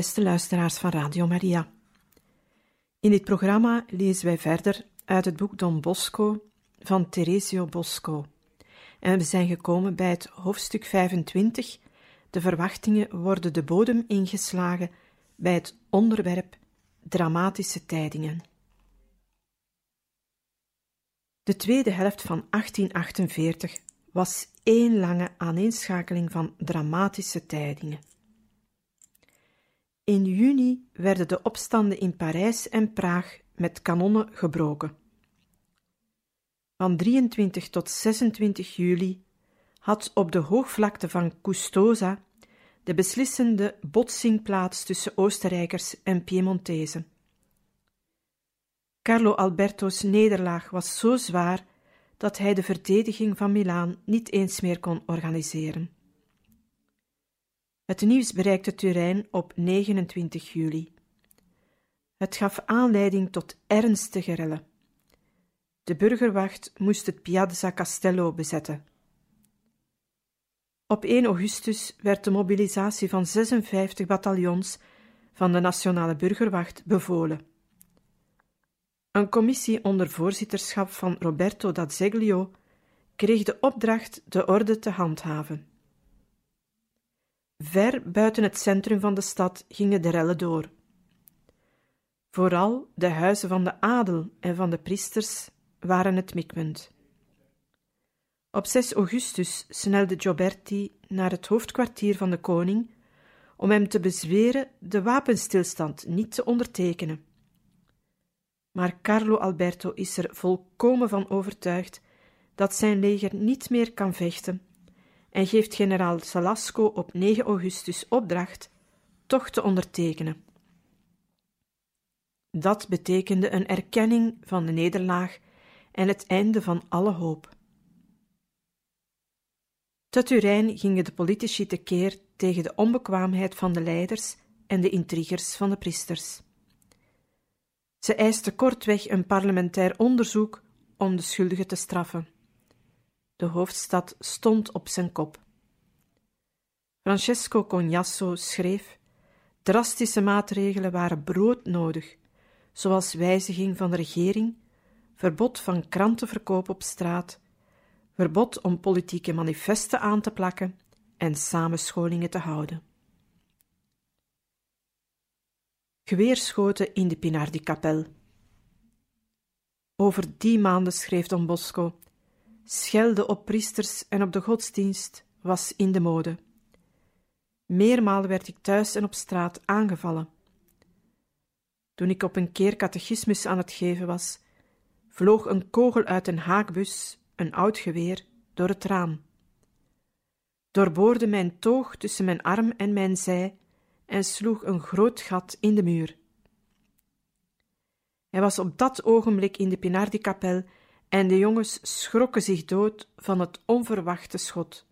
Beste luisteraars van Radio Maria. In dit programma lezen wij verder uit het boek Don Bosco van Teresio Bosco. En we zijn gekomen bij het hoofdstuk 25. De verwachtingen worden de bodem ingeslagen bij het onderwerp dramatische tijdingen. De tweede helft van 1848 was één lange aaneenschakeling van dramatische tijdingen. In juni werden de opstanden in Parijs en Praag met kanonnen gebroken. Van 23 tot 26 juli had op de hoogvlakte van Custoza de beslissende botsing plaats tussen Oostenrijkers en Piemontezen. Carlo Alberto's nederlaag was zo zwaar dat hij de verdediging van Milaan niet eens meer kon organiseren. Het nieuws bereikte Turijn op 29 juli. Het gaf aanleiding tot ernstige rellen. De burgerwacht moest het Piazza Castello bezetten. Op 1 augustus werd de mobilisatie van 56 bataljons van de Nationale Burgerwacht bevolen. Een commissie onder voorzitterschap van Roberto d'Azeglio kreeg de opdracht de orde te handhaven. Ver buiten het centrum van de stad gingen de rellen door. Vooral de huizen van de adel en van de priesters waren het mikpunt. Op 6 augustus snelde Gioberti naar het hoofdkwartier van de koning om hem te bezweren de wapenstilstand niet te ondertekenen. Maar Carlo Alberto is er volkomen van overtuigd dat zijn leger niet meer kan vechten en geeft generaal Salasco op 9 augustus opdracht toch te ondertekenen. Dat betekende een erkenning van de nederlaag en het einde van alle hoop. Te Turijn gingen de politici tekeer tegen de onbekwaamheid van de leiders en de intrigers van de priesters. Ze eisten kortweg een parlementair onderzoek om de schuldigen te straffen. De hoofdstad stond op zijn kop. Francesco Cognasso schreef: Drastische maatregelen waren broodnodig, zoals wijziging van de regering, verbod van krantenverkoop op straat, verbod om politieke manifesten aan te plakken en samenscholingen te houden. Geweerschoten in de Pinardi-kapel. Over die maanden schreef Don Bosco Schelden op priesters en op de godsdienst was in de mode. Meermalen werd ik thuis en op straat aangevallen. Toen ik op een keer catechismus aan het geven was, vloog een kogel uit een haakbus, een oud geweer, door het raam. Doorboorde mijn toog tussen mijn arm en mijn zij en sloeg een groot gat in de muur. Hij was op dat ogenblik in de Pinardi-kapel en de jongens schrokken zich dood van het onverwachte schot.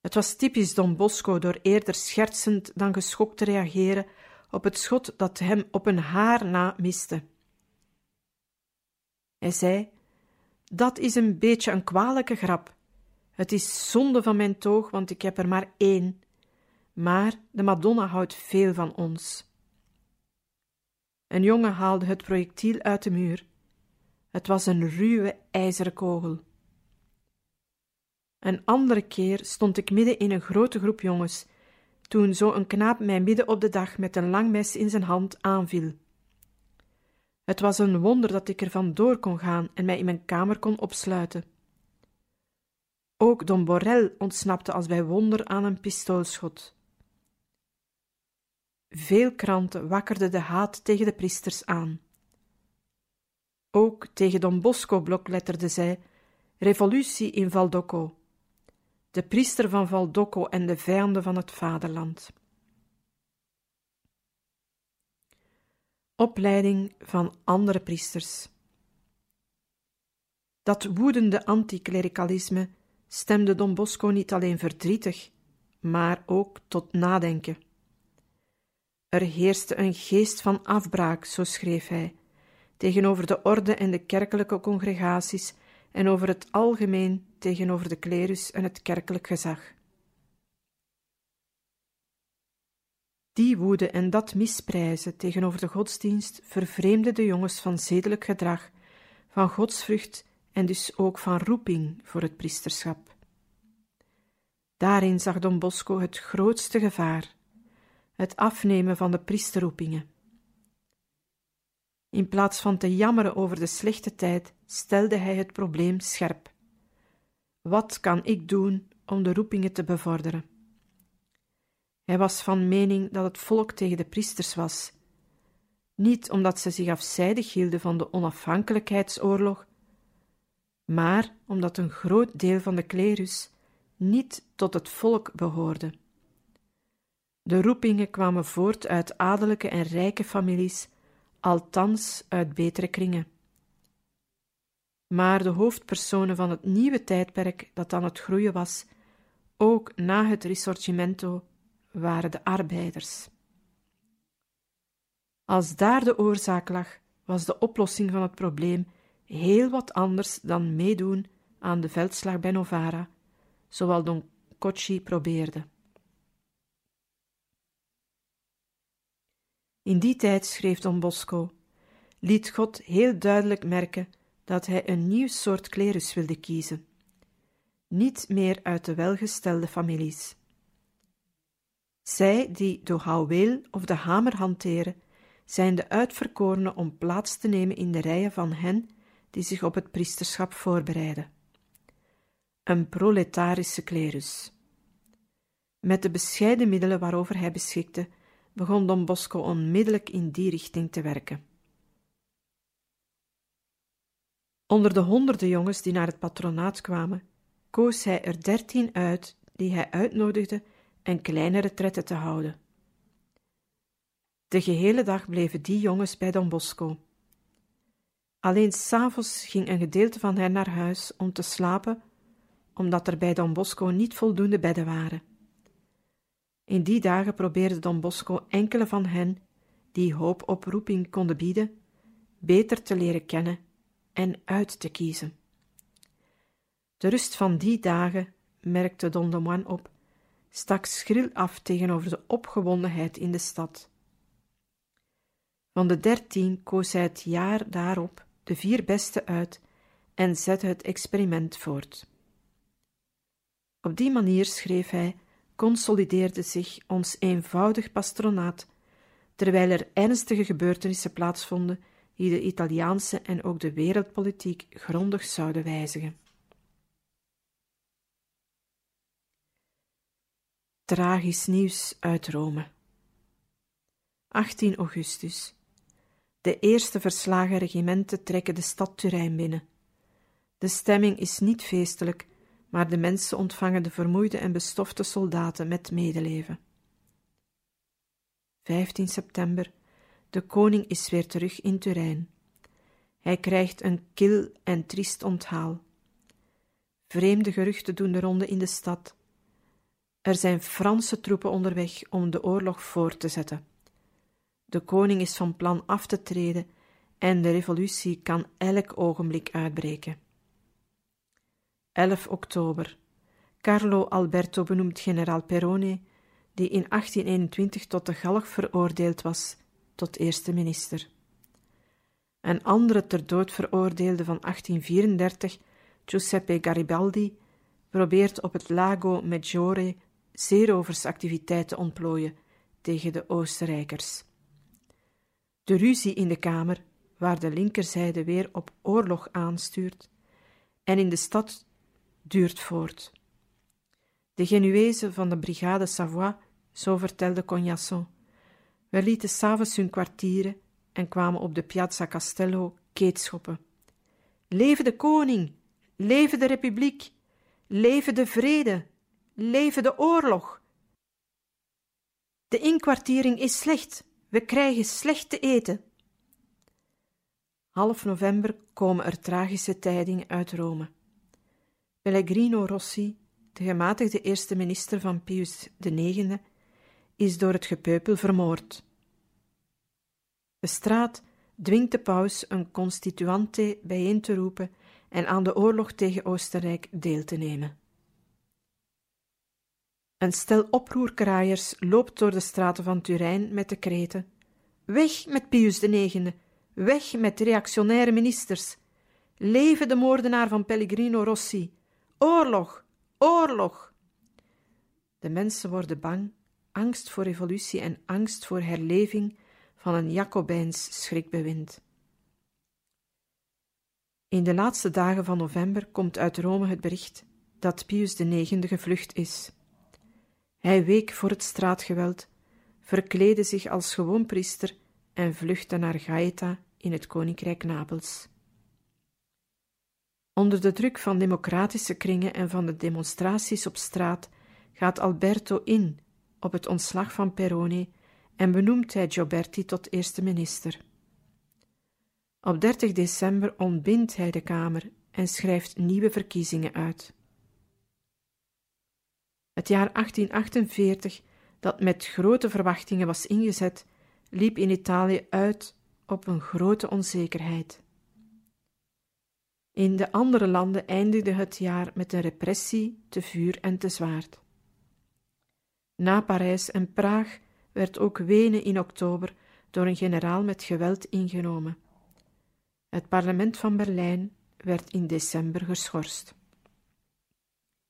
Het was typisch Don Bosco door eerder schertsend dan geschokt te reageren op het schot dat hem op een haar na miste. Hij zei: Dat is een beetje een kwalijke grap. Het is zonde van mijn toog, want ik heb er maar één. Maar de Madonna houdt veel van ons. Een jongen haalde het projectiel uit de muur. Het was een ruwe ijzeren kogel. Een andere keer stond ik midden in een grote groep jongens, toen zo een knaap mij midden op de dag met een lang mes in zijn hand aanviel. Het was een wonder dat ik er van door kon gaan en mij in mijn kamer kon opsluiten. Ook Don Borrel ontsnapte als bij wonder aan een pistoolschot. Veel kranten wakkerden de haat tegen de priesters aan. Ook tegen Don Bosco blokletterde zij: Revolutie in Valdocco. De priester van Valdocco en de vijanden van het vaderland. Opleiding van andere priesters. Dat woedende anticlericalisme stemde Don Bosco niet alleen verdrietig, maar ook tot nadenken. Er heerste een geest van afbraak, zo schreef hij, tegenover de orde en de kerkelijke congregaties en over het algemeen tegenover de klerus en het kerkelijk gezag. Die woede en dat misprijzen tegenover de godsdienst vervreemde de jongens van zedelijk gedrag, van godsvrucht en dus ook van roeping voor het priesterschap. Daarin zag Don Bosco het grootste gevaar, het afnemen van de priesterroepingen. In plaats van te jammeren over de slechte tijd, stelde hij het probleem scherp. Wat kan ik doen om de roepingen te bevorderen? Hij was van mening dat het volk tegen de priesters was, niet omdat ze zich afzijdig hielden van de onafhankelijkheidsoorlog, maar omdat een groot deel van de klerus niet tot het volk behoorde. De roepingen kwamen voort uit adellijke en rijke families, althans uit betere kringen. Maar de hoofdpersonen van het nieuwe tijdperk dat aan het groeien was, ook na het Risorgimento, waren de arbeiders. Als daar de oorzaak lag, was de oplossing van het probleem heel wat anders dan meedoen aan de veldslag bij Novara, zoals Don Cocci probeerde. In die tijd, schreef Don Bosco, liet God heel duidelijk merken dat hij een nieuw soort klerus wilde kiezen. Niet meer uit de welgestelde families. Zij die de houweel of de hamer hanteren, zijn de uitverkorenen om plaats te nemen in de rijen van hen die zich op het priesterschap voorbereiden. Een proletarische klerus. Met de bescheiden middelen waarover hij beschikte, begon Don Bosco onmiddellijk in die richting te werken. Onder de honderden jongens die naar het patronaat kwamen, koos hij er dertien uit die hij uitnodigde en kleine retretten te houden. De gehele dag bleven die jongens bij Don Bosco. Alleen s'avonds ging een gedeelte van hen naar huis om te slapen, omdat er bij Don Bosco niet voldoende bedden waren. In die dagen probeerde Don Bosco enkele van hen, die hoop op roeping konden bieden, beter te leren kennen en uit te kiezen. De rust van die dagen, merkte Don de op, stak schril af tegenover de opgewondenheid in de stad. Van de dertien koos hij het jaar daarop de vier beste uit en zette het experiment voort. Op die manier, schreef hij, consolideerde zich ons eenvoudig patronaat, terwijl er ernstige gebeurtenissen plaatsvonden die de Italiaanse en ook de wereldpolitiek grondig zouden wijzigen. Tragisch nieuws uit Rome. 18 augustus. De eerste verslagen regimenten trekken de stad Turijn binnen. De stemming is niet feestelijk, maar de mensen ontvangen de vermoeide en bestofte soldaten met medeleven. 15 september. De koning is weer terug in Turijn. Hij krijgt een kil en triest onthaal. Vreemde geruchten doen de ronde in de stad. Er zijn Franse troepen onderweg om de oorlog voort te zetten. De koning is van plan af te treden en de revolutie kan elk ogenblik uitbreken. 11 oktober. Carlo Alberto benoemt generaal Perone, die in 1821 tot de galg veroordeeld was, tot eerste minister. Een andere ter dood veroordeelde van 1834, Giuseppe Garibaldi, probeert op het Lago Maggiore zeeroversactiviteit te ontplooien tegen de Oostenrijkers. De ruzie in de Kamer, waar de linkerzijde weer op oorlog aanstuurt, en in de stad duurt voort. De Genuezen van de brigade Savoie, zo vertelde Cognasson, lieten s'avonds hun kwartieren en kwamen op de Piazza Castello keetschoppen. Leven de koning, leven de republiek, leven de vrede, leven de oorlog. De inkwartiering is slecht, we krijgen slecht te eten. Half november komen er tragische tijdingen uit Rome. Pellegrino Rossi, de gematigde eerste minister van Pius IX, is door het gepeupel vermoord. De straat dwingt de paus een constituante bijeen te roepen en aan de oorlog tegen Oostenrijk deel te nemen. Een stel oproerkraaiers loopt door de straten van Turijn met de kreten: Weg met Pius IX, weg met reactionaire ministers, leven de moordenaar van Pellegrino Rossi, oorlog, oorlog. De mensen worden bang, angst voor revolutie en angst voor herleving van een Jacobijns schrikbewind. In de laatste dagen van november komt uit Rome het bericht dat Pius IX gevlucht is. Hij week voor het straatgeweld, verkleedde zich als gewoon priester en vluchtte naar Gaeta in het koninkrijk Napels. Onder de druk van democratische kringen en van de demonstraties op straat gaat Alberto in op het ontslag van Peroni en benoemt hij Gioberti tot eerste minister. Op 30 december ontbindt hij de Kamer en schrijft nieuwe verkiezingen uit. Het jaar 1848, dat met grote verwachtingen was ingezet, liep in Italië uit op een grote onzekerheid. In de andere landen eindigde het jaar met een repressie te vuur en te zwaard. Na Parijs en Praag werd ook Wenen in oktober door een generaal met geweld ingenomen. Het parlement van Berlijn werd in december geschorst.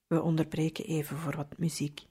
We onderbreken even voor wat muziek.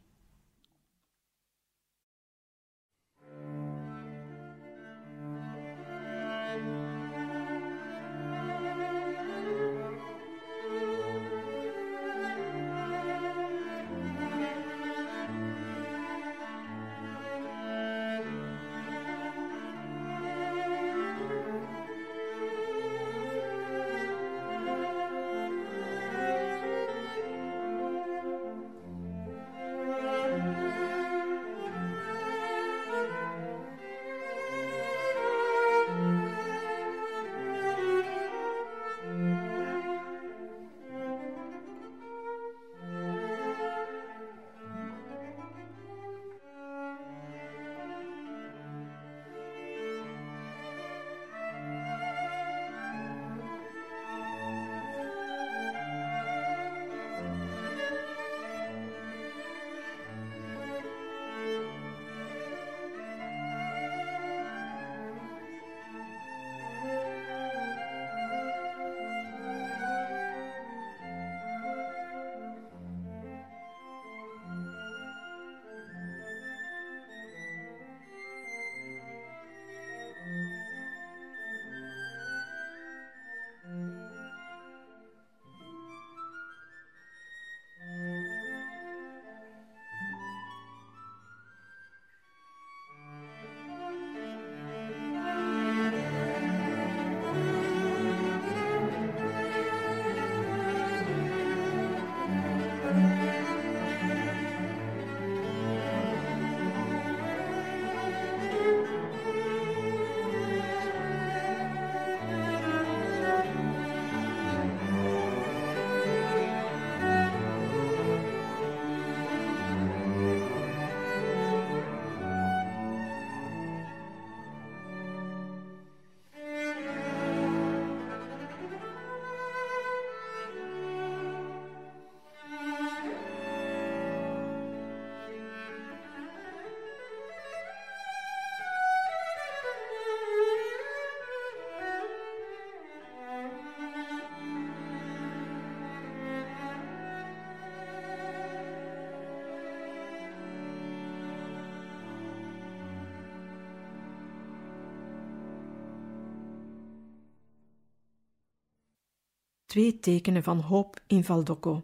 Twee tekenen van hoop in Valdocco.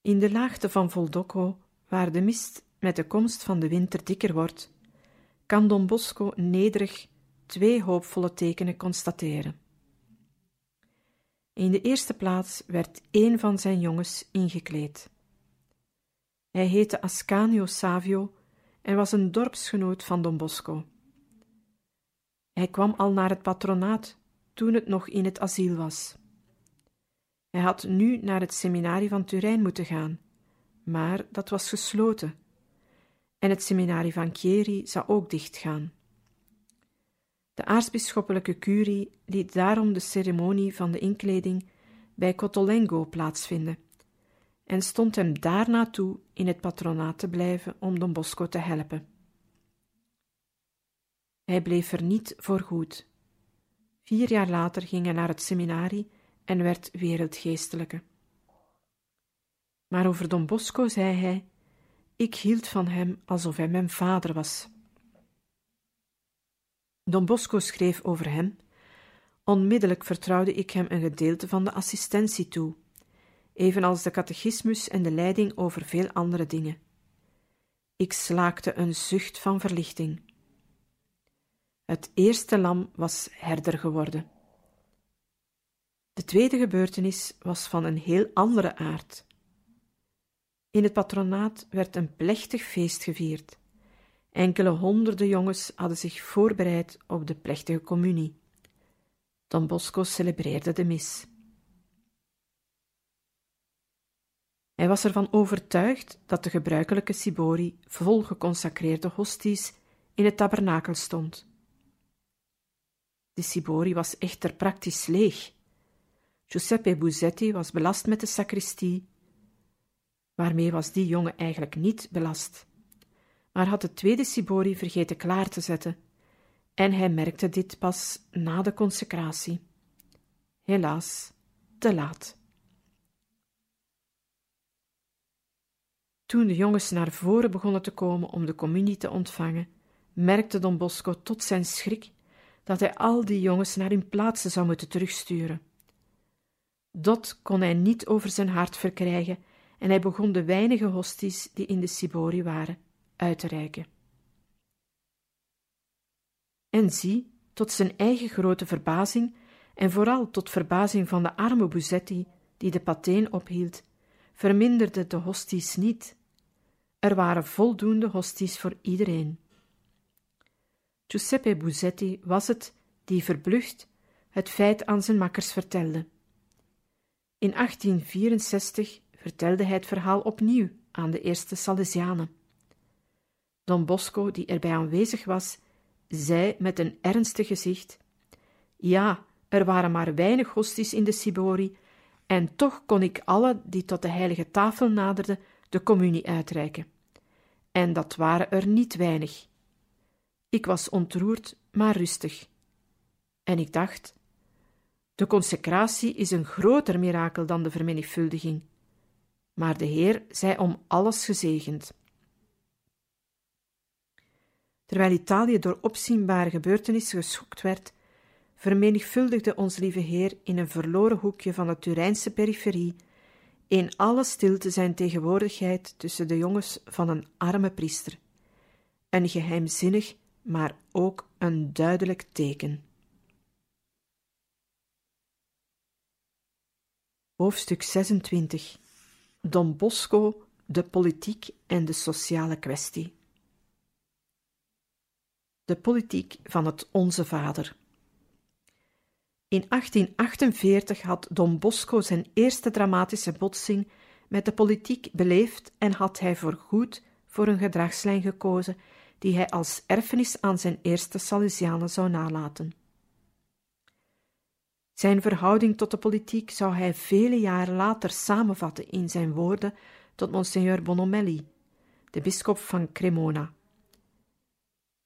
In de laagte van Voldocco, waar de mist met de komst van de winter dikker wordt, kan Don Bosco nederig twee hoopvolle tekenen constateren. In de eerste plaats werd één van zijn jongens ingekleed. Hij heette Ascanio Savio en was een dorpsgenoot van Don Bosco. Hij kwam al naar het patronaat toen het nog in het asiel was. Hij had nu naar het seminarie van Turijn moeten gaan, maar dat was gesloten. En het seminarie van Chieri zou ook dichtgaan. De aartsbisschoppelijke curie liet daarom de ceremonie van de inkleding bij Cotolengo plaatsvinden en stond hem daarna toe in het patronaat te blijven om Don Bosco te helpen. Hij bleef er niet voor goed. Vier jaar later ging hij naar het seminarie en werd wereldgeestelijke. Maar over Don Bosco zei hij: Ik hield van hem alsof hij mijn vader was. Don Bosco schreef over hem: Onmiddellijk vertrouwde ik hem een gedeelte van de assistentie toe, evenals de catechismus en de leiding over veel andere dingen. Ik slaakte een zucht van verlichting. Het eerste lam was herder geworden. De tweede gebeurtenis was van een heel andere aard. In het patronaat werd een plechtig feest gevierd. Enkele honderden jongens hadden zich voorbereid op de plechtige communie. Don Bosco celebreerde de mis. Hij was ervan overtuigd dat de gebruikelijke Sibori vol geconsacreerde hosties in het tabernakel stond. De Sibori was echter praktisch leeg. Giuseppe Buzetti was belast met de sacristie. Waarmee was die jongen eigenlijk niet belast? Maar had de tweede Sibori vergeten klaar te zetten, en hij merkte dit pas na de consecratie. Helaas, te laat. Toen de jongens naar voren begonnen te komen om de communie te ontvangen, merkte Don Bosco tot zijn schrik dat hij al die jongens naar hun plaatsen zou moeten terugsturen. Dat kon hij niet over zijn hart verkrijgen en hij begon de weinige hosties die in de Sibori waren uit te reiken. En zie, tot zijn eigen grote verbazing en vooral tot verbazing van de arme Buzetti die de pateen ophield, verminderde de hosties niet. Er waren voldoende hosties voor iedereen. Giuseppe Buzetti was het die verblucht het feit aan zijn makkers vertelde. In 1864 vertelde hij het verhaal opnieuw aan de eerste Salesianen. Don Bosco, die erbij aanwezig was, zei met een ernstig gezicht: Ja, er waren maar weinig hosties in de Sibori, en toch kon ik alle die tot de heilige tafel naderden de communie uitreiken. En dat waren er niet weinig. Ik was ontroerd, maar rustig. En ik dacht: de consecratie is een groter mirakel dan de vermenigvuldiging. Maar de Heer zij om alles gezegend. Terwijl Italië door opzienbare gebeurtenissen geschokt werd, vermenigvuldigde ons lieve Heer in een verloren hoekje van de Turijnse periferie in alle stilte zijn tegenwoordigheid tussen de jongens van een arme priester. Een geheimzinnig, maar ook een duidelijk teken. Hoofdstuk 26 Don Bosco, de politiek en de sociale kwestie. De politiek van het Onze Vader. In 1848 had Don Bosco zijn eerste dramatische botsing met de politiek beleefd en had hij voorgoed voor een gedragslijn gekozen die hij als erfenis aan zijn eerste Salesianen zou nalaten. Zijn verhouding tot de politiek zou hij vele jaren later samenvatten in zijn woorden tot Monseigneur Bonomelli, de bisschop van Cremona.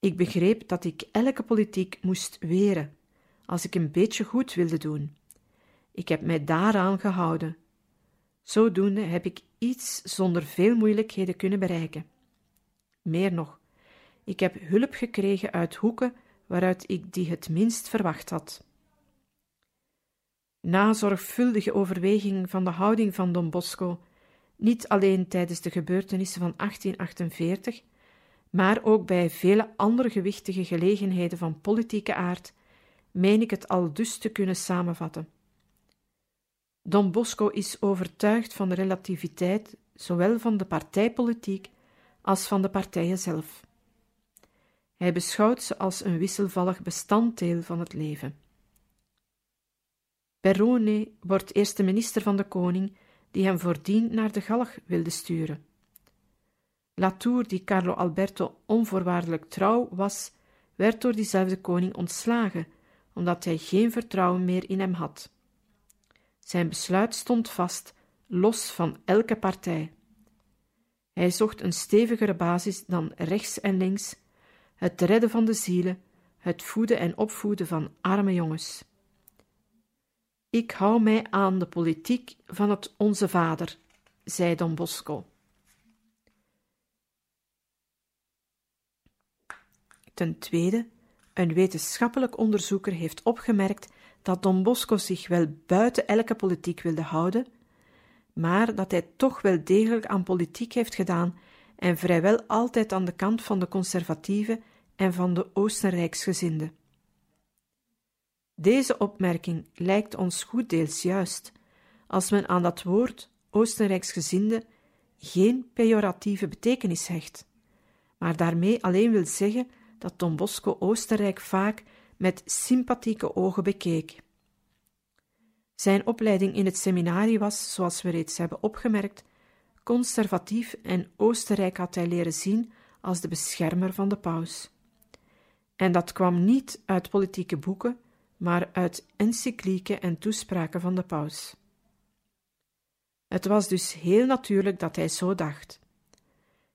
Ik begreep dat ik elke politiek moest weren, als ik een beetje goed wilde doen. Ik heb mij daaraan gehouden. Zodoende heb ik iets zonder veel moeilijkheden kunnen bereiken. Meer nog, ik heb hulp gekregen uit hoeken waaruit ik die het minst verwacht had. Na zorgvuldige overweging van de houding van Don Bosco, niet alleen tijdens de gebeurtenissen van 1848, maar ook bij vele andere gewichtige gelegenheden van politieke aard, meen ik het al dus te kunnen samenvatten. Don Bosco is overtuigd van de relativiteit zowel van de partijpolitiek als van de partijen zelf. Hij beschouwt ze als een wisselvallig bestanddeel van het leven. Perrone wordt eerste minister van de koning, die hem voordien naar de galg wilde sturen. Latour, die Carlo Alberto onvoorwaardelijk trouw was, werd door diezelfde koning ontslagen, omdat hij geen vertrouwen meer in hem had. Zijn besluit stond vast, los van elke partij. Hij zocht een stevigere basis dan rechts en links, het redden van de zielen, het voeden en opvoeden van arme jongens. Ik hou mij aan de politiek van het Onze Vader, zei Don Bosco. Ten tweede, een wetenschappelijk onderzoeker heeft opgemerkt dat Don Bosco zich wel buiten elke politiek wilde houden, maar dat hij toch wel degelijk aan politiek heeft gedaan en vrijwel altijd aan de kant van de conservatieven en van de Oostenrijksgezinden. Deze opmerking lijkt ons goed deels juist, als men aan dat woord Oostenrijksgezinde geen pejoratieve betekenis hecht, maar daarmee alleen wil zeggen dat Don Bosco Oostenrijk vaak met sympathieke ogen bekeek. Zijn opleiding in het seminarie was, zoals we reeds hebben opgemerkt, conservatief en Oostenrijk had hij leren zien als de beschermer van de paus. En dat kwam niet uit politieke boeken, maar uit encyclieken en toespraken van de paus. Het was dus heel natuurlijk dat hij zo dacht.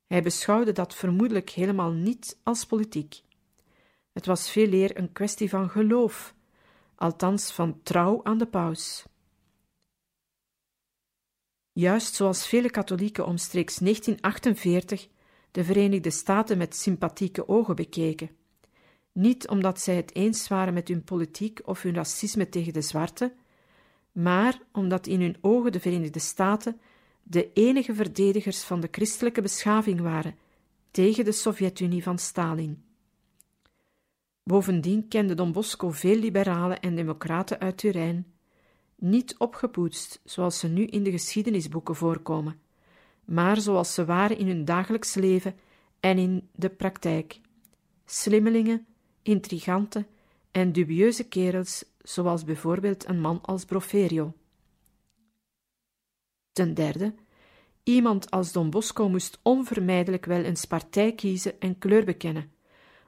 Hij beschouwde dat vermoedelijk helemaal niet als politiek. Het was veel eer een kwestie van geloof, althans van trouw aan de paus. Juist zoals vele katholieken omstreeks 1948 de Verenigde Staten met sympathieke ogen bekeken. Niet omdat zij het eens waren met hun politiek of hun racisme tegen de zwarte, maar omdat in hun ogen de Verenigde Staten de enige verdedigers van de christelijke beschaving waren tegen de Sovjet-Unie van Stalin. Bovendien kende Don Bosco veel liberalen en democraten uit Turijn, niet opgepoetst zoals ze nu in de geschiedenisboeken voorkomen, maar zoals ze waren in hun dagelijks leven en in de praktijk. Slimmelingen, intriganten en dubieuze kerels, zoals bijvoorbeeld een man als Broferio. Ten derde, iemand als Don Bosco moest onvermijdelijk wel eens partij kiezen en kleur bekennen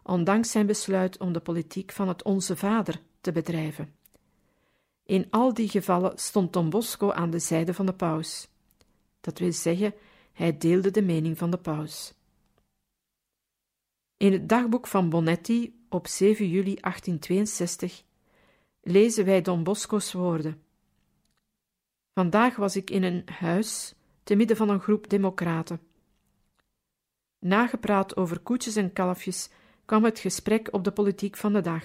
ondanks zijn besluit om de politiek van het Onze Vader te bedrijven. In al die gevallen stond Don Bosco aan de zijde van de paus. Dat wil zeggen, hij deelde de mening van de paus. In het dagboek van Bonetti op 7 juli 1862 lezen wij Don Bosco's woorden. Vandaag was ik in een huis te midden van een groep democraten. Nagepraat over koetjes en kalfjes kwam het gesprek op de politiek van de dag.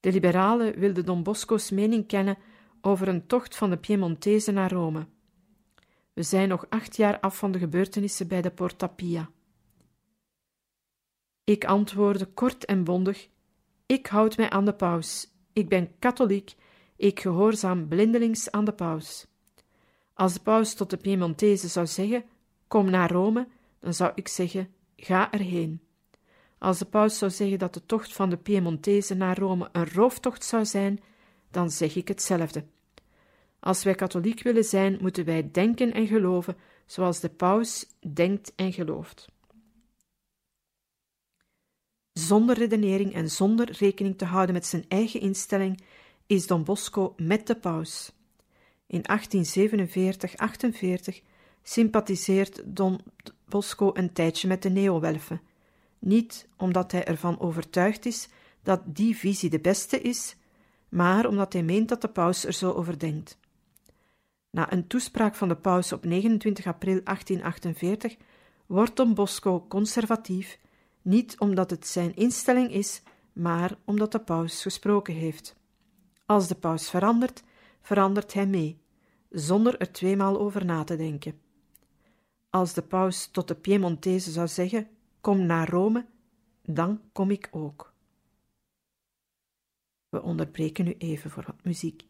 De liberalen wilden Don Bosco's mening kennen over een tocht van de Piemontese naar Rome. We zijn nog acht jaar af van de gebeurtenissen bij de Porta Pia. Ik antwoordde kort en bondig: Ik houd mij aan de paus. Ik ben katholiek. Ik gehoorzaam blindelings aan de paus. Als de paus tot de Piemontese zou zeggen: Kom naar Rome, dan zou ik zeggen: Ga erheen. Als de paus zou zeggen dat de tocht van de Piemontese naar Rome een rooftocht zou zijn, dan zeg ik hetzelfde. Als wij katholiek willen zijn, moeten wij denken en geloven zoals de paus denkt en gelooft. Zonder redenering en zonder rekening te houden met zijn eigen instelling is Don Bosco met de paus. In 1847-48 sympathiseert Don Bosco een tijdje met de Neowelfen niet omdat hij ervan overtuigd is dat die visie de beste is, maar omdat hij meent dat de paus er zo over denkt. Na een toespraak van de paus op 29 april 1848 wordt Don Bosco conservatief, niet omdat het zijn instelling is, maar omdat de paus gesproken heeft. Als de paus verandert, verandert hij mee, zonder er tweemaal over na te denken. Als de paus tot de Piemontese zou zeggen: Kom naar Rome, dan kom ik ook. We onderbreken nu even voor wat muziek.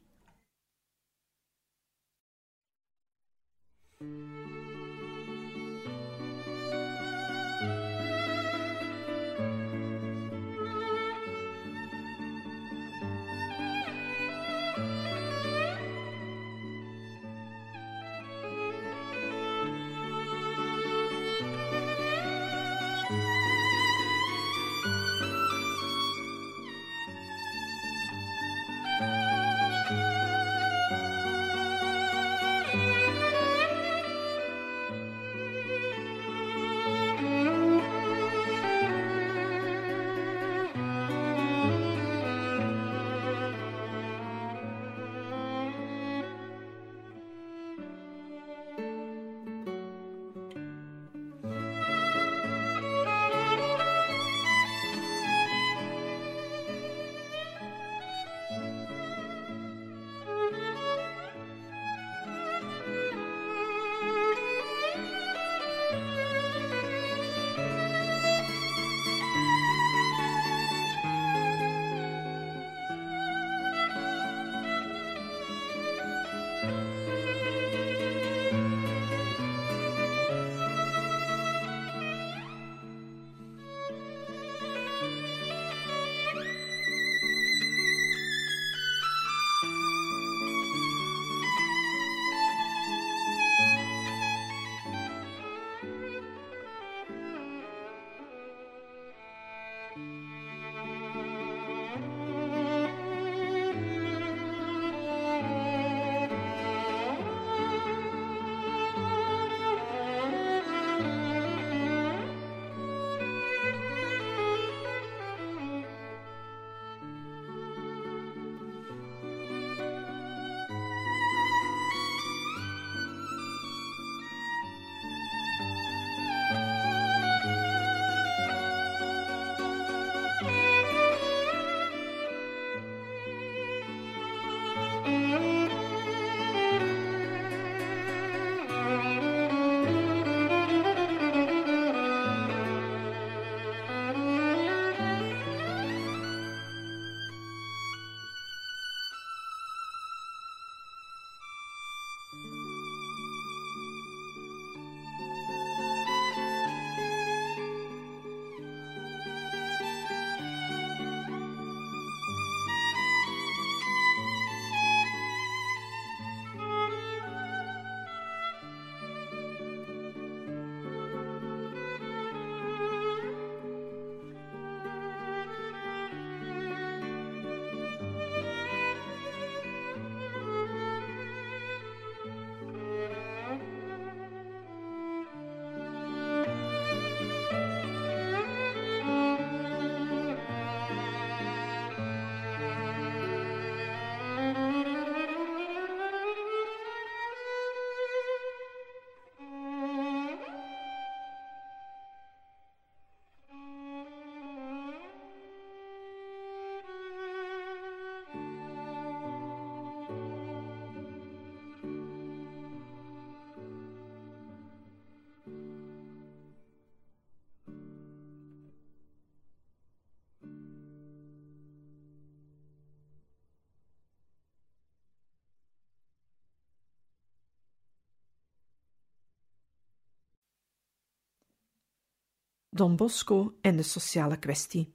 Don Bosco en de sociale kwestie.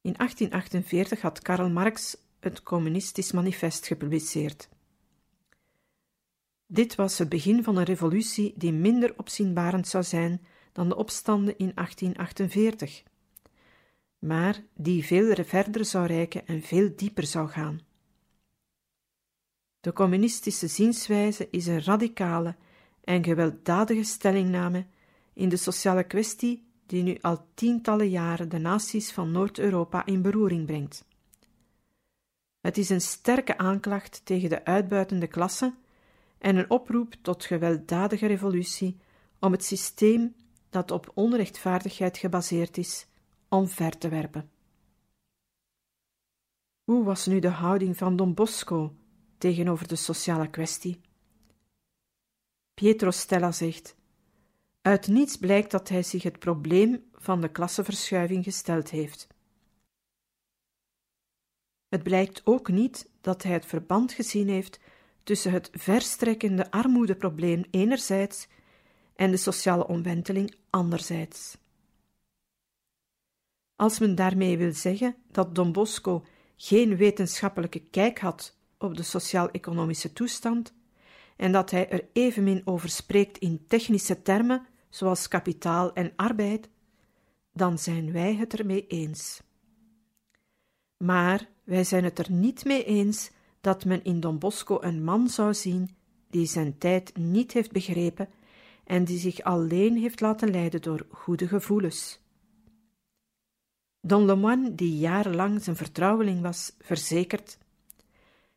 In 1848 had Karl Marx het Communistisch Manifest gepubliceerd. Dit was het begin van een revolutie die minder opzienbarend zou zijn dan de opstanden in 1848, maar die veel verder zou reiken en veel dieper zou gaan. De communistische zienswijze is een radicale en gewelddadige stellingname in de sociale kwestie die nu al tientallen jaren de naties van Noord-Europa in beroering brengt. Het is een sterke aanklacht tegen de uitbuitende klasse en een oproep tot gewelddadige revolutie om het systeem dat op onrechtvaardigheid gebaseerd is, omver te werpen. Hoe was nu de houding van Don Bosco tegenover de sociale kwestie? Pietro Stella zegt: uit niets blijkt dat hij zich het probleem van de klassenverschuiving gesteld heeft. Het blijkt ook niet dat hij het verband gezien heeft tussen het verstrekkende armoedeprobleem enerzijds en de sociale omwenteling anderzijds. Als men daarmee wil zeggen dat Don Bosco geen wetenschappelijke kijk had op de sociaal-economische toestand en dat hij er evenmin over spreekt in technische termen zoals kapitaal en arbeid, dan zijn wij het ermee eens. Maar wij zijn het er niet mee eens dat men in Don Bosco een man zou zien die zijn tijd niet heeft begrepen en die zich alleen heeft laten leiden door goede gevoelens. Don Lemoine, die jarenlang zijn vertrouweling was, verzekert: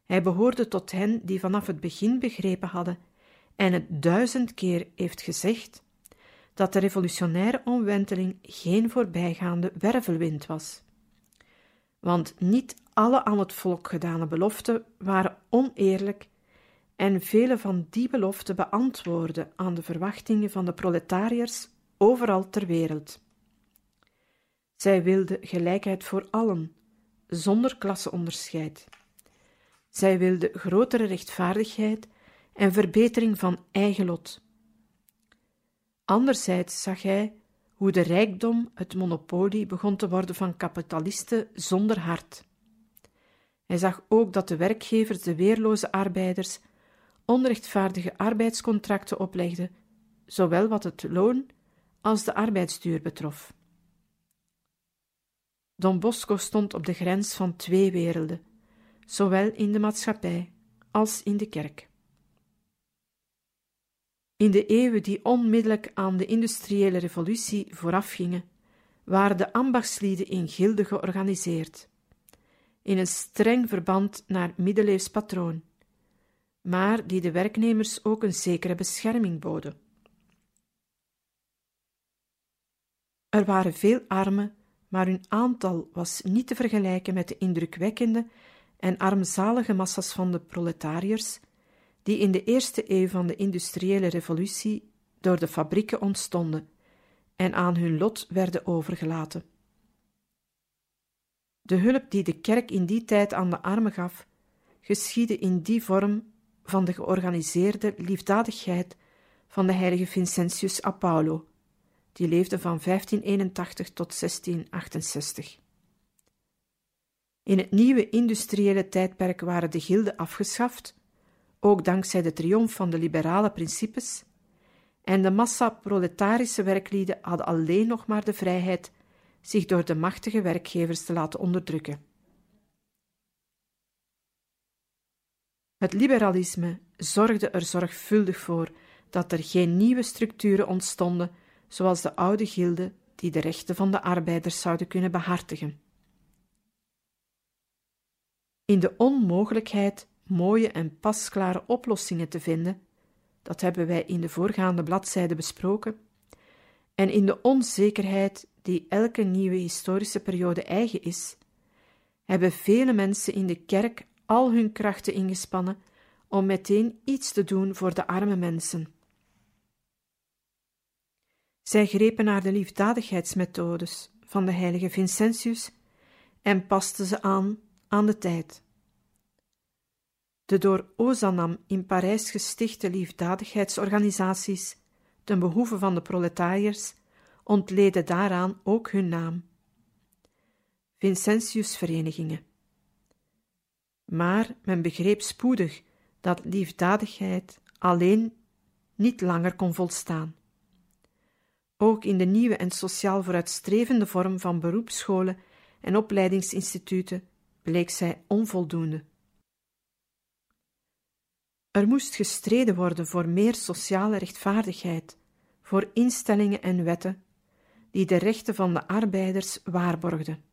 Hij behoorde tot hen die vanaf het begin begrepen hadden en het duizend keer heeft gezegd dat de revolutionaire omwenteling geen voorbijgaande wervelwind was. Want niet alle aan het volk gedane beloften waren oneerlijk en vele van die beloften beantwoorden aan de verwachtingen van de proletariërs overal ter wereld. Zij wilden gelijkheid voor allen, zonder klasseonderscheid. Zij wilden grotere rechtvaardigheid en verbetering van eigen lot. Anderzijds zag hij hoe de rijkdom het monopolie begon te worden van kapitalisten zonder hart. Hij zag ook dat de werkgevers de weerloze arbeiders onrechtvaardige arbeidscontracten oplegden, zowel wat het loon als de arbeidsduur betrof. Don Bosco stond op de grens van twee werelden, zowel in de maatschappij als in de kerk. In de eeuwen die onmiddellijk aan de industriële revolutie voorafgingen, waren de ambachtslieden in gilden georganiseerd, in een streng verband naar middeleeuws patroon, maar die de werknemers ook een zekere bescherming boden. Er waren veel armen, maar hun aantal was niet te vergelijken met de indrukwekkende en armzalige massa's van de proletariërs die in de eerste eeuw van de industriële revolutie door de fabrieken ontstonden en aan hun lot werden overgelaten. De hulp die de kerk in die tijd aan de armen gaf, geschiedde in die vorm van de georganiseerde liefdadigheid van de heilige Vincentius a Paulo, die leefde van 1581 tot 1668. In het nieuwe industriële tijdperk waren de gilden afgeschaft ook dankzij de triomf van de liberale principes, en de massa proletarische werklieden hadden alleen nog maar de vrijheid zich door de machtige werkgevers te laten onderdrukken. Het liberalisme zorgde er zorgvuldig voor dat er geen nieuwe structuren ontstonden, zoals de oude gilden die de rechten van de arbeiders zouden kunnen behartigen. In de onmogelijkheid mooie en pasklare oplossingen te vinden, dat hebben wij in de voorgaande bladzijden besproken, en in de onzekerheid die elke nieuwe historische periode eigen is, hebben vele mensen in de kerk al hun krachten ingespannen om meteen iets te doen voor de arme mensen. Zij grepen naar de liefdadigheidsmethodes van de heilige Vincentius en pasten ze aan aan de tijd. De door Ozanam in Parijs gestichte liefdadigheidsorganisaties ten behoeve van de proletariërs ontleden daaraan ook hun naam. Vincentiusverenigingen. Maar men begreep spoedig dat liefdadigheid alleen niet langer kon volstaan. Ook in de nieuwe en sociaal vooruitstrevende vorm van beroepsscholen en opleidingsinstituten bleek zij onvoldoende. Er moest gestreden worden voor meer sociale rechtvaardigheid, voor instellingen en wetten die de rechten van de arbeiders waarborgden.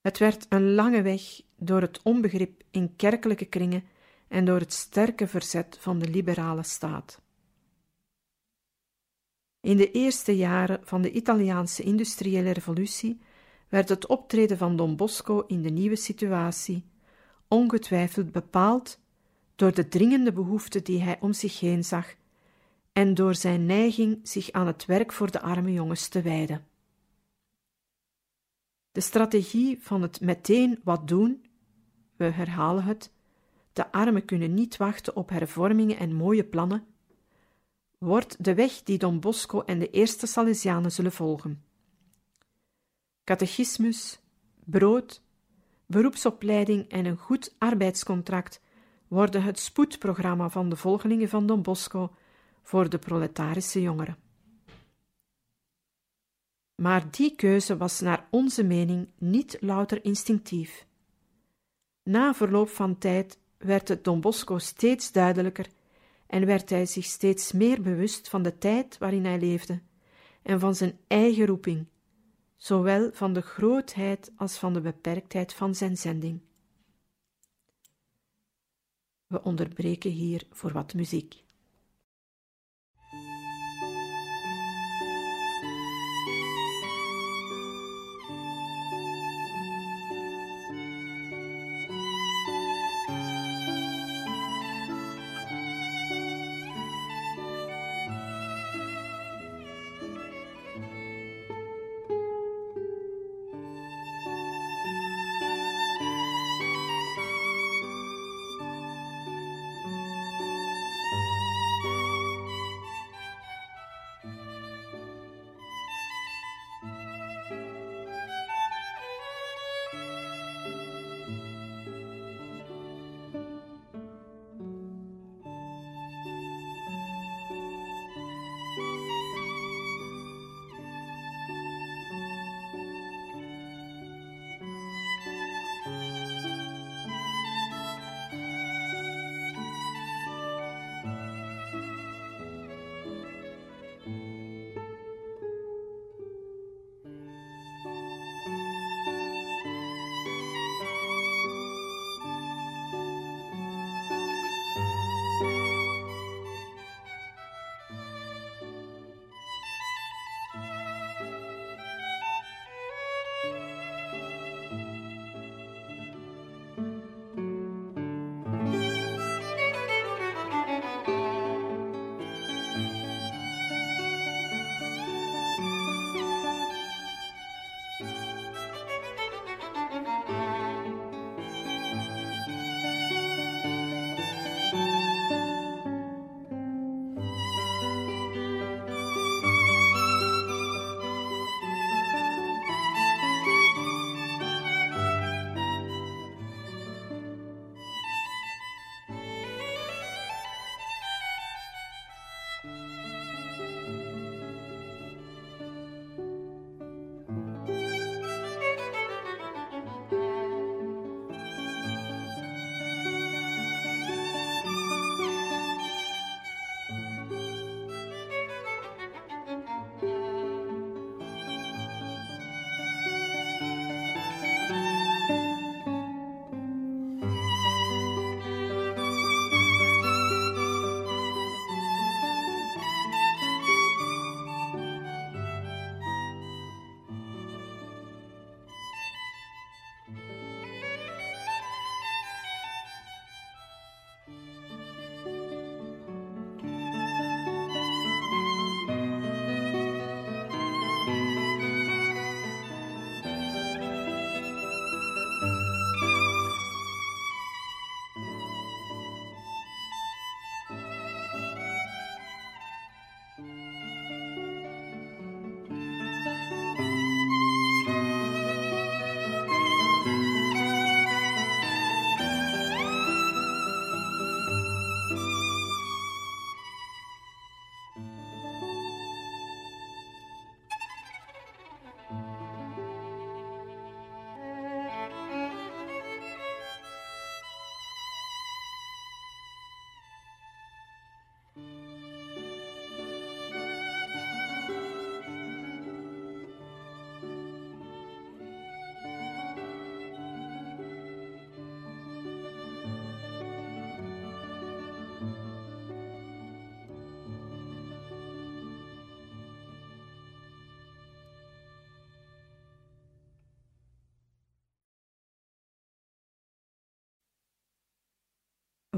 Het werd een lange weg door het onbegrip in kerkelijke kringen en door het sterke verzet van de liberale staat. In de eerste jaren van de Italiaanse industriële revolutie werd het optreden van Don Bosco in de nieuwe situatie ongetwijfeld bepaald door de dringende behoefte die hij om zich heen zag en door zijn neiging zich aan het werk voor de arme jongens te wijden. De strategie van het meteen wat doen, we herhalen het, de armen kunnen niet wachten op hervormingen en mooie plannen, wordt de weg die Don Bosco en de eerste Salesianen zullen volgen. Catechismus, brood, beroepsopleiding en een goed arbeidscontract worden het spoedprogramma van de volgelingen van Don Bosco voor de proletarische jongeren. Maar die keuze was naar onze mening niet louter instinctief. Na verloop van tijd werd het Don Bosco steeds duidelijker en werd hij zich steeds meer bewust van de tijd waarin hij leefde en van zijn eigen roeping, zowel van de grootheid als van de beperktheid van zijn zending. We onderbreken hier voor wat muziek.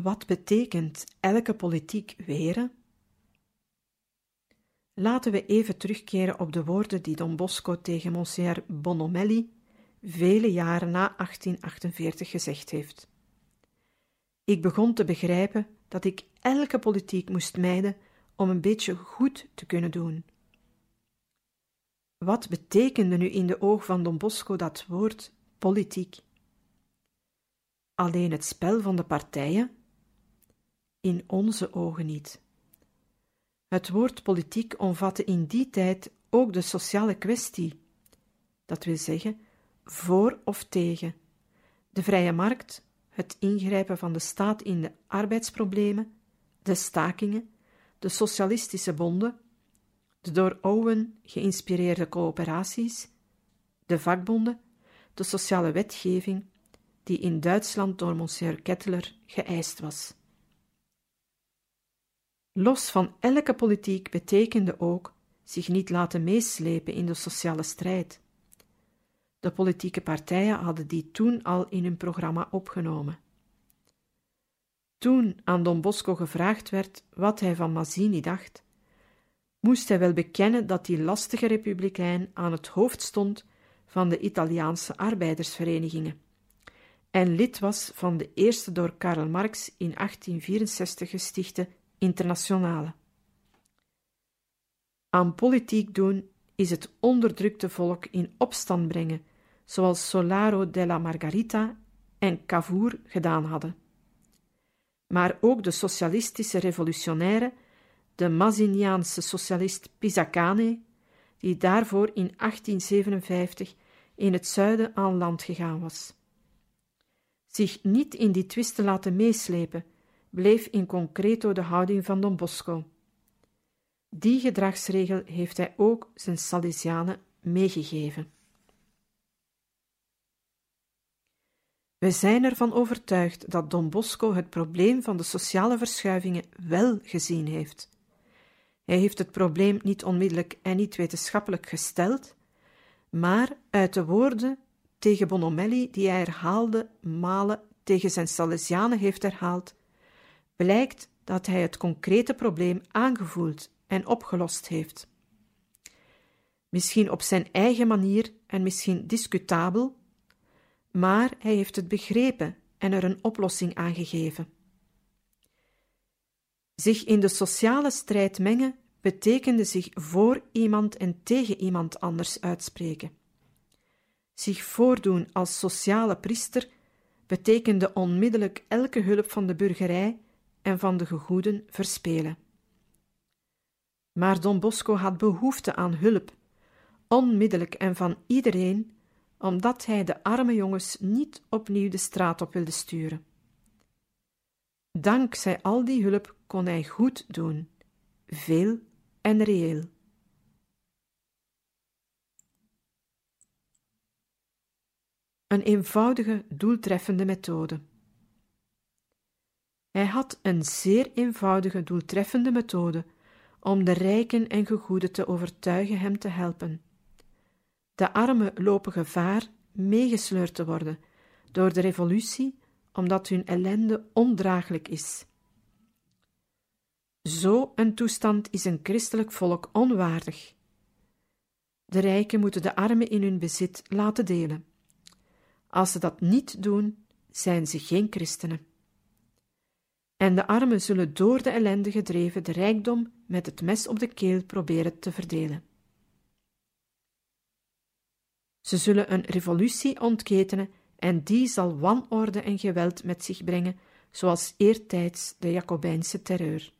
Wat betekent elke politiek weren? Laten we even terugkeren op de woorden die Don Bosco tegen Monsieur Bonomelli vele jaren na 1848 gezegd heeft. Ik begon te begrijpen dat ik elke politiek moest mijden om een beetje goed te kunnen doen. Wat betekende nu in de oog van Don Bosco dat woord politiek? Alleen het spel van de partijen? In onze ogen niet. Het woord politiek omvatte in die tijd ook de sociale kwestie, dat wil zeggen voor of tegen, de vrije markt, het ingrijpen van de staat in de arbeidsproblemen, de stakingen, de socialistische bonden, de door Owen geïnspireerde coöperaties, de vakbonden, de sociale wetgeving, die in Duitsland door Monsieur Kettler geëist was. Los van elke politiek betekende ook zich niet laten meeslepen in de sociale strijd. De politieke partijen hadden die toen al in hun programma opgenomen. Toen aan Don Bosco gevraagd werd wat hij van Mazzini dacht, moest hij wel bekennen dat die lastige republikein aan het hoofd stond van de Italiaanse arbeidersverenigingen en lid was van de eerste door Karl Marx in 1864 gestichte Internationale. Aan politiek doen is het onderdrukte volk in opstand brengen, zoals Solaro della Margarita en Cavour gedaan hadden. Maar ook de socialistische revolutionaire de Mazziniaanse socialist Pisacane, die daarvoor in 1857 in het zuiden aan land gegaan was. Zich niet in die twist te laten meeslepen, bleef in concreto de houding van Don Bosco. Die gedragsregel heeft hij ook zijn Salesianen meegegeven. We zijn ervan overtuigd dat Don Bosco het probleem van de sociale verschuivingen wel gezien heeft hij heeft het probleem niet onmiddellijk en niet wetenschappelijk gesteld, maar uit de woorden tegen Bonomelli, die hij herhaalde malen tegen zijn Salesianen heeft herhaald, blijkt dat hij het concrete probleem aangevoeld en opgelost heeft. Misschien op zijn eigen manier en misschien discutabel, maar hij heeft het begrepen en er een oplossing aan gegeven. Zich in de sociale strijd mengen betekende zich voor iemand en tegen iemand anders uitspreken. Zich voordoen als sociale priester betekende onmiddellijk elke hulp van de burgerij en van de gegoeden verspelen. Maar Don Bosco had behoefte aan hulp, onmiddellijk en van iedereen, omdat hij de arme jongens niet opnieuw de straat op wilde sturen. Dankzij al die hulp kon hij goed doen, veel en reëel. Een eenvoudige, doeltreffende methode. Hij had een zeer eenvoudige, doeltreffende methode om de rijken en gegoeden te overtuigen hem te helpen. De armen lopen gevaar meegesleurd te worden door de revolutie, omdat hun ellende ondraaglijk is. Zo een toestand is een christelijk volk onwaardig. De rijken moeten de armen in hun bezit laten delen. Als ze dat niet doen, zijn ze geen christenen. En de armen zullen door de ellende gedreven de rijkdom met het mes op de keel proberen te verdelen. Ze zullen een revolutie ontketenen en die zal wanorde en geweld met zich brengen, zoals eertijds de Jacobijnse terreur.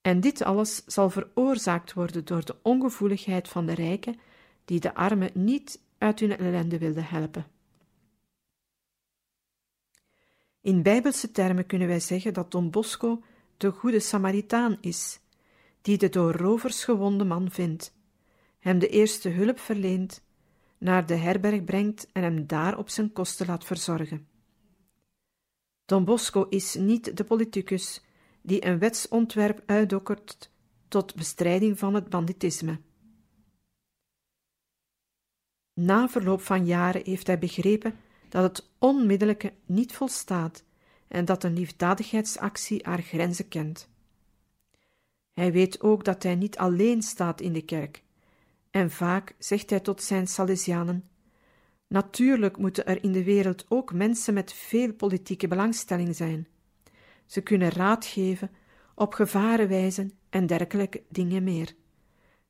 En dit alles zal veroorzaakt worden door de ongevoeligheid van de rijken, die de armen niet uit hun ellende wilden helpen. In bijbelse termen kunnen wij zeggen dat Don Bosco de goede Samaritaan is, die de door rovers gewonde man vindt, hem de eerste hulp verleent, naar de herberg brengt en hem daar op zijn kosten laat verzorgen. Don Bosco is niet de politicus die een wetsontwerp uitdokkert tot bestrijding van het banditisme. Na verloop van jaren heeft hij begrepen dat het onmiddellijke niet volstaat en dat een liefdadigheidsactie haar grenzen kent. Hij weet ook dat hij niet alleen staat in de kerk, en vaak zegt hij tot zijn Salesianen: Natuurlijk moeten er in de wereld ook mensen met veel politieke belangstelling zijn. Ze kunnen raad geven, op gevaren wijzen en dergelijke dingen meer.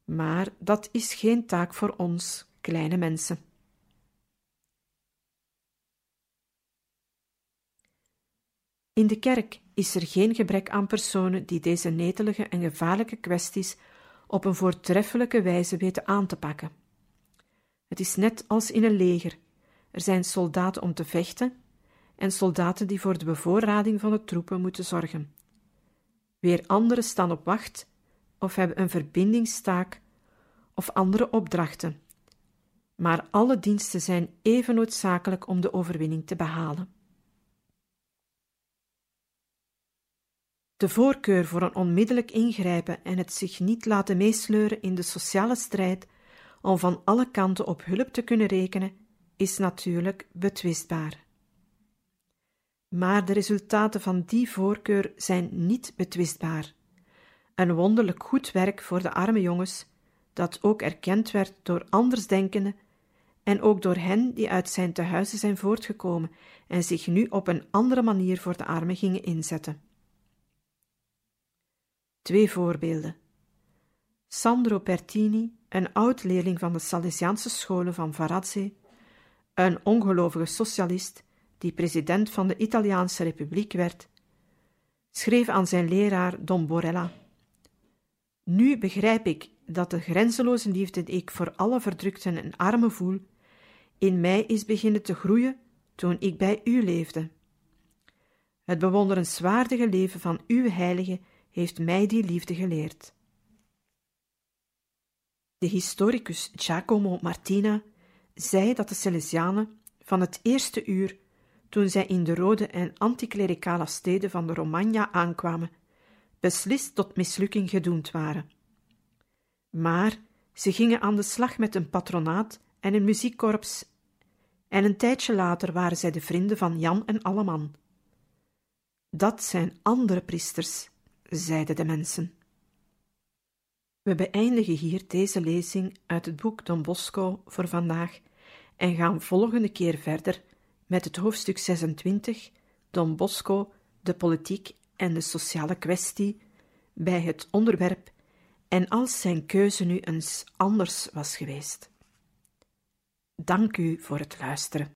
Maar dat is geen taak voor ons, kleine mensen. In de kerk is er geen gebrek aan personen die deze netelige en gevaarlijke kwesties op een voortreffelijke wijze weten aan te pakken. Het is net als in een leger. Er zijn soldaten om te vechten en soldaten die voor de bevoorrading van de troepen moeten zorgen. Weer anderen staan op wacht of hebben een verbindingstaak of andere opdrachten. Maar alle diensten zijn even noodzakelijk om de overwinning te behalen. De voorkeur voor een onmiddellijk ingrijpen en het zich niet laten meesleuren in de sociale strijd om van alle kanten op hulp te kunnen rekenen, is natuurlijk betwistbaar. Maar de resultaten van die voorkeur zijn niet betwistbaar. Een wonderlijk goed werk voor de arme jongens, dat ook erkend werd door andersdenkenden en ook door hen die uit zijn tehuizen zijn voortgekomen en zich nu op een andere manier voor de armen gingen inzetten. Twee voorbeelden. Sandro Pertini, een oud-leerling van de Salesiaanse scholen van Varazze, een ongelovige socialist die president van de Italiaanse Republiek werd, schreef aan zijn leraar Don Borella: Nu begrijp ik dat de grenzeloze liefde die ik voor alle verdrukten en armen voel, in mij is beginnen te groeien toen ik bij u leefde. Het bewonderenswaardige leven van uw heilige heeft mij die liefde geleerd. De historicus Giacomo Martina zei dat de Salesianen van het eerste uur, toen zij in de rode en anticlericale steden van de Romagna aankwamen, beslist tot mislukking gedoemd waren. Maar ze gingen aan de slag met een patronaat en een muziekkorps, en een tijdje later waren zij de vrienden van Jan en Alleman. Dat zijn andere priesters, zeiden de mensen. We beëindigen hier deze lezing uit het boek Don Bosco voor vandaag en gaan volgende keer verder met het hoofdstuk 26, Don Bosco, de politiek en de sociale kwestie, bij het onderwerp en als zijn keuze nu eens anders was geweest. Dank u voor het luisteren.